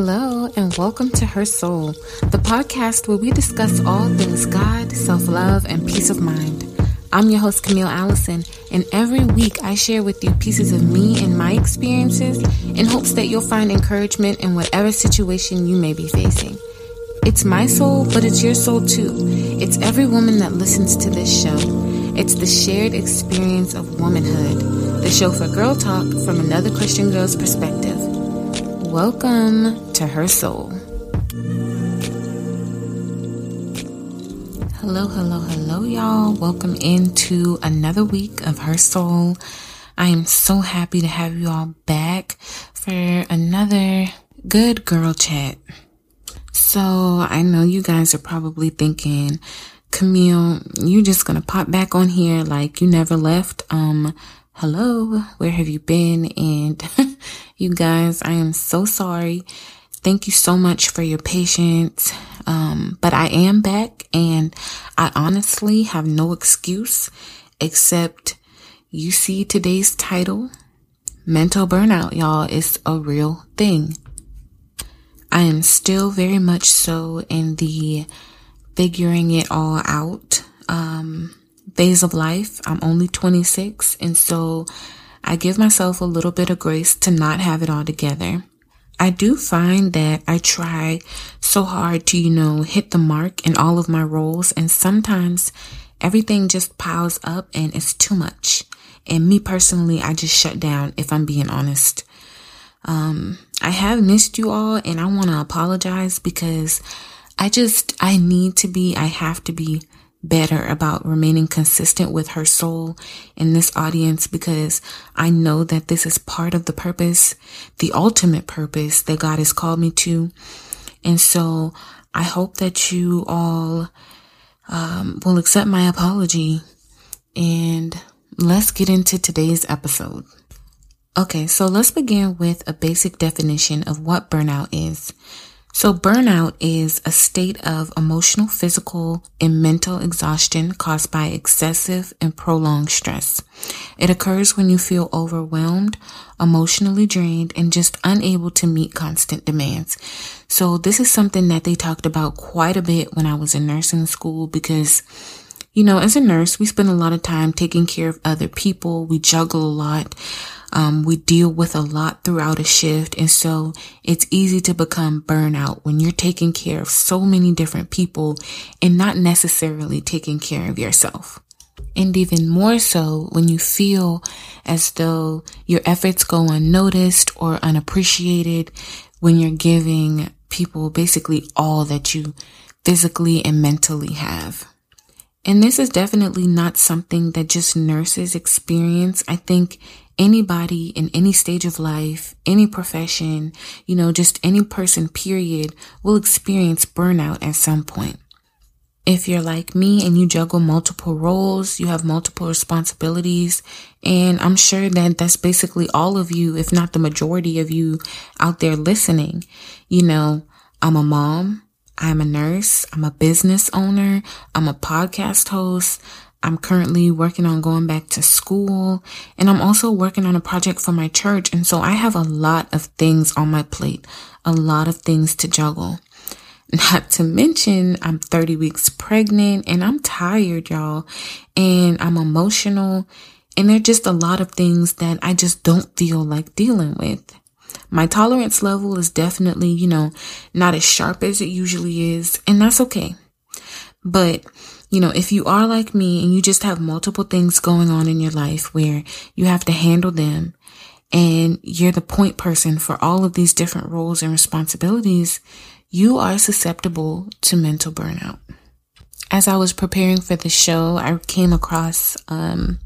Hello, and welcome to Her Soul, the podcast where we discuss all things God, self love, and peace of mind. I'm your host, Camille Allison, and every week I share with you pieces of me and my experiences in hopes that you'll find encouragement in whatever situation you may be facing. It's my soul, but it's your soul too. It's every woman that listens to this show. It's the shared experience of womanhood, the show for girl talk from another Christian girl's perspective. Welcome to Her Soul. Hello, hello, hello, y'all. Welcome into another week of Her Soul. I am so happy to have you all back for another good girl chat. So I know you guys are probably thinking, Camille, you just gonna pop back on here like you never left. Um, hello, where have you been? And you guys, I am so sorry. Thank you so much for your patience. Um, but I am back and I honestly have no excuse except you see today's title. Mental burnout, y'all, is a real thing. I am still very much so in the figuring it all out um, phase of life. I'm only 26, and so I give myself a little bit of grace to not have it all together. I do find that I try so hard to, you know, hit the mark in all of my roles, and sometimes everything just piles up and it's too much. And me personally, I just shut down if I'm being honest. Um, I have missed you all and I want to apologize because I just, I need to be, I have to be better about remaining consistent with her soul in this audience because I know that this is part of the purpose, the ultimate purpose that God has called me to. And so I hope that you all um, will accept my apology and let's get into today's episode. Okay, so let's begin with a basic definition of what burnout is. So, burnout is a state of emotional, physical, and mental exhaustion caused by excessive and prolonged stress. It occurs when you feel overwhelmed, emotionally drained, and just unable to meet constant demands. So, this is something that they talked about quite a bit when I was in nursing school because you know, as a nurse, we spend a lot of time taking care of other people. We juggle a lot. Um, we deal with a lot throughout a shift. And so it's easy to become burnout when you're taking care of so many different people and not necessarily taking care of yourself. And even more so when you feel as though your efforts go unnoticed or unappreciated when you're giving people basically all that you physically and mentally have. And this is definitely not something that just nurses experience. I think anybody in any stage of life, any profession, you know, just any person, period, will experience burnout at some point. If you're like me and you juggle multiple roles, you have multiple responsibilities, and I'm sure that that's basically all of you, if not the majority of you out there listening. You know, I'm a mom. I'm a nurse. I'm a business owner. I'm a podcast host. I'm currently working on going back to school and I'm also working on a project for my church. And so I have a lot of things on my plate, a lot of things to juggle. Not to mention I'm 30 weeks pregnant and I'm tired, y'all, and I'm emotional. And there are just a lot of things that I just don't feel like dealing with. My tolerance level is definitely, you know, not as sharp as it usually is, and that's okay. But you know, if you are like me and you just have multiple things going on in your life where you have to handle them and you're the point person for all of these different roles and responsibilities, you are susceptible to mental burnout. As I was preparing for the show, I came across um,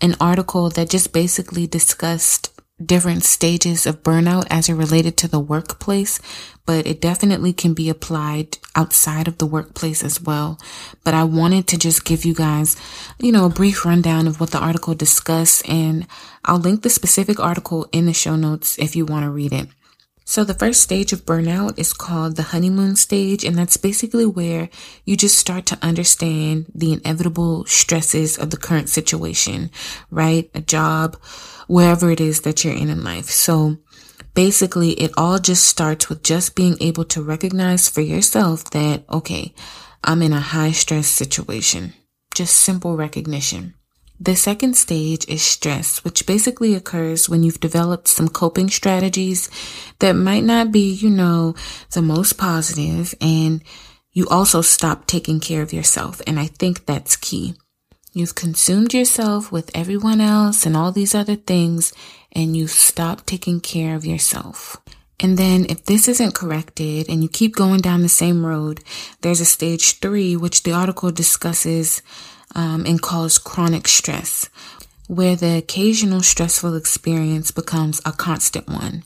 an article that just basically discussed different stages of burnout as it related to the workplace, but it definitely can be applied outside of the workplace as well. But I wanted to just give you guys, you know, a brief rundown of what the article discussed and I'll link the specific article in the show notes if you want to read it. So the first stage of burnout is called the honeymoon stage. And that's basically where you just start to understand the inevitable stresses of the current situation, right? A job, wherever it is that you're in in life. So basically it all just starts with just being able to recognize for yourself that, okay, I'm in a high stress situation. Just simple recognition. The second stage is stress, which basically occurs when you've developed some coping strategies that might not be, you know, the most positive and you also stop taking care of yourself. And I think that's key. You've consumed yourself with everyone else and all these other things, and you stop taking care of yourself. And then if this isn't corrected and you keep going down the same road, there's a stage three, which the article discusses um, and cause chronic stress, where the occasional stressful experience becomes a constant one.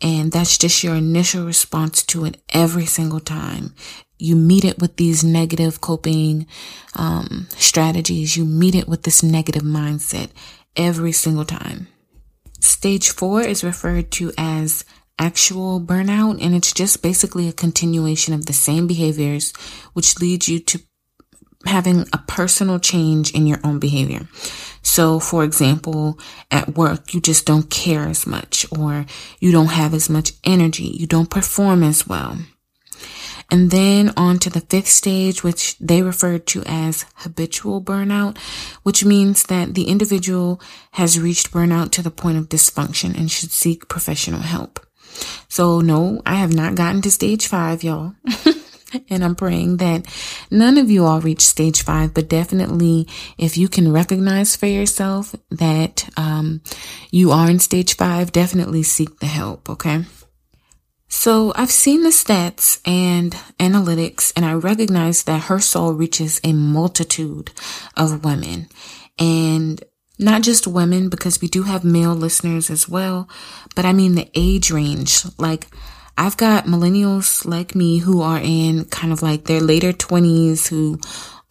And that's just your initial response to it every single time you meet it with these negative coping um, strategies. You meet it with this negative mindset every single time. Stage four is referred to as actual burnout, and it's just basically a continuation of the same behaviors, which leads you to having a personal change in your own behavior. So, for example, at work, you just don't care as much, or you don't have as much energy, you don't perform as well. And then on to the fifth stage, which they refer to as habitual burnout, which means that the individual has reached burnout to the point of dysfunction and should seek professional help. So no, I have not gotten to stage five, y'all. and I'm praying that none of you all reach stage five, but definitely if you can recognize for yourself that um, you are in stage five, definitely seek the help, okay? So I've seen the stats and analytics and I recognize that her soul reaches a multitude of women and not just women because we do have male listeners as well, but I mean the age range. Like I've got millennials like me who are in kind of like their later twenties who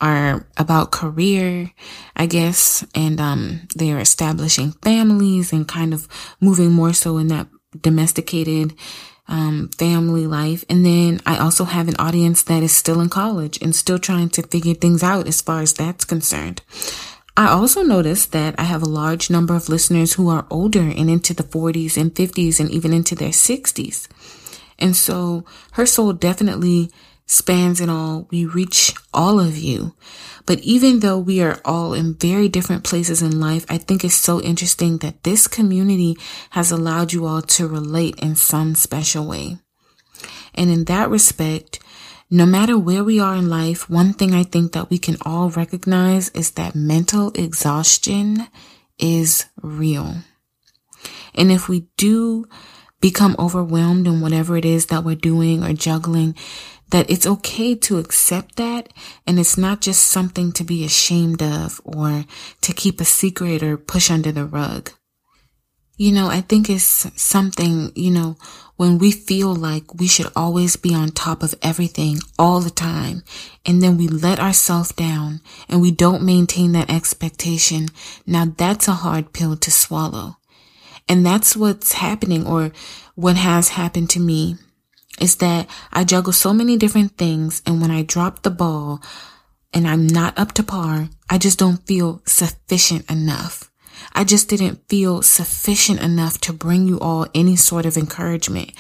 are about career, I guess, and um, they're establishing families and kind of moving more so in that domesticated um, family life. And then I also have an audience that is still in college and still trying to figure things out as far as that's concerned. I also noticed that I have a large number of listeners who are older and into the 40s and 50s and even into their 60s. And so her soul definitely spans it all. We reach all of you. But even though we are all in very different places in life, I think it's so interesting that this community has allowed you all to relate in some special way. And in that respect, no matter where we are in life, one thing I think that we can all recognize is that mental exhaustion is real. And if we do become overwhelmed in whatever it is that we're doing or juggling, that it's okay to accept that and it's not just something to be ashamed of or to keep a secret or push under the rug. You know, I think it's something, you know, when we feel like we should always be on top of everything all the time, and then we let ourselves down and we don't maintain that expectation. Now that's a hard pill to swallow. And that's what's happening or what has happened to me is that I juggle so many different things. And when I drop the ball and I'm not up to par, I just don't feel sufficient enough. I just didn't feel sufficient enough to bring you all any sort of encouragement.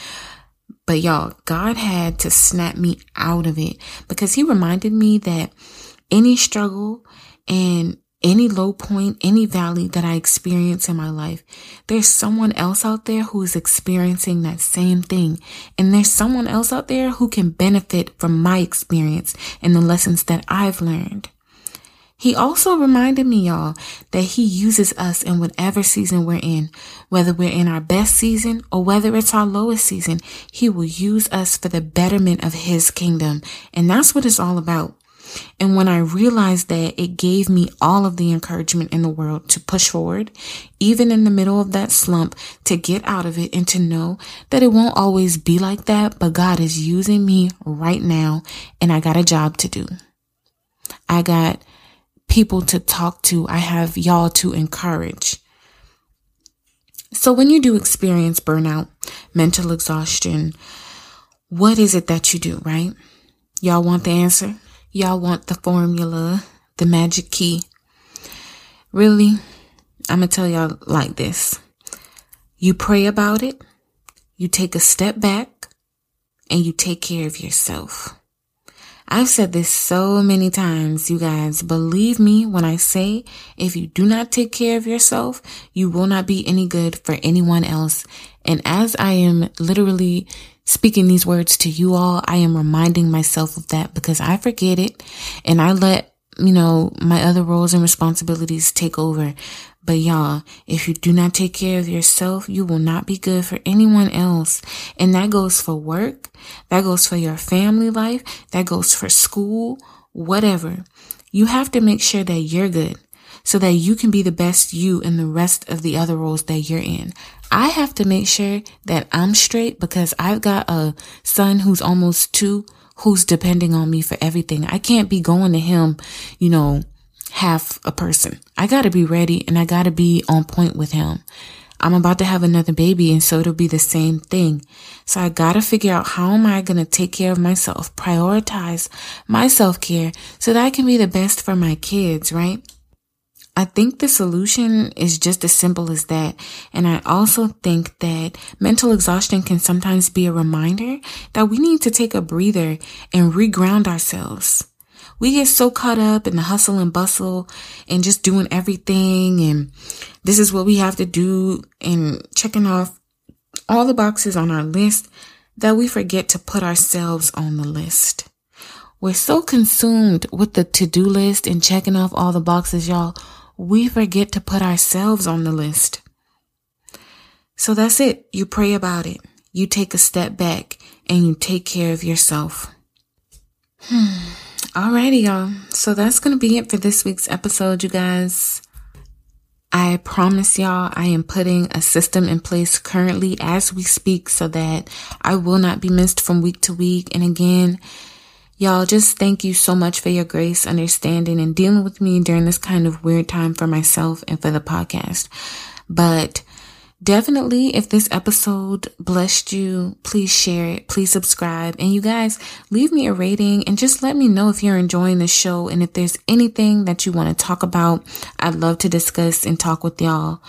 But y'all, God had to snap me out of it because he reminded me that any struggle and any low point, any valley that I experience in my life, there's someone else out there who is experiencing that same thing. And there's someone else out there who can benefit from my experience and the lessons that I've learned. He also reminded me, y'all, that he uses us in whatever season we're in, whether we're in our best season or whether it's our lowest season. He will use us for the betterment of his kingdom. And that's what it's all about. And when I realized that, it gave me all of the encouragement in the world to push forward, even in the middle of that slump, to get out of it and to know that it won't always be like that, but God is using me right now and I got a job to do. I got people to talk to. I have y'all to encourage. So when you do experience burnout, mental exhaustion, what is it that you do, right? Y'all want the answer? Y'all want the formula, the magic key. Really, I'm going to tell y'all like this. You pray about it, you take a step back and you take care of yourself. I've said this so many times, you guys. Believe me when I say if you do not take care of yourself, you will not be any good for anyone else. And as I am literally speaking these words to you all, I am reminding myself of that because I forget it and I let, you know, my other roles and responsibilities take over. But y'all, if you do not take care of yourself, you will not be good for anyone else. And that goes for work. That goes for your family life. That goes for school, whatever. You have to make sure that you're good so that you can be the best you in the rest of the other roles that you're in. I have to make sure that I'm straight because I've got a son who's almost two who's depending on me for everything. I can't be going to him, you know, half a person. I gotta be ready and I gotta be on point with him. I'm about to have another baby and so it'll be the same thing. So I gotta figure out how am I gonna take care of myself, prioritize my self care so that I can be the best for my kids, right? I think the solution is just as simple as that. And I also think that mental exhaustion can sometimes be a reminder that we need to take a breather and reground ourselves. We get so caught up in the hustle and bustle and just doing everything. And this is what we have to do and checking off all the boxes on our list that we forget to put ourselves on the list. We're so consumed with the to-do list and checking off all the boxes, y'all we forget to put ourselves on the list. So that's it. You pray about it. You take a step back and you take care of yourself. Hmm. Alrighty, y'all. So that's going to be it for this week's episode, you guys. I promise y'all, I am putting a system in place currently as we speak so that I will not be missed from week to week. And again, Y'all, just thank you so much for your grace, understanding, and dealing with me during this kind of weird time for myself and for the podcast. But definitely, if this episode blessed you, please share it, please subscribe, and you guys leave me a rating and just let me know if you're enjoying the show and if there's anything that you want to talk about. I'd love to discuss and talk with y'all.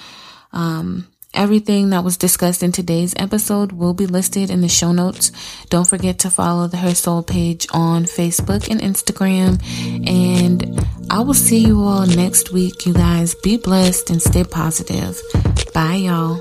Um, Everything that was discussed in today's episode will be listed in the show notes. Don't forget to follow the Her Soul page on Facebook and Instagram. And I will see you all next week. You guys be blessed and stay positive. Bye, y'all.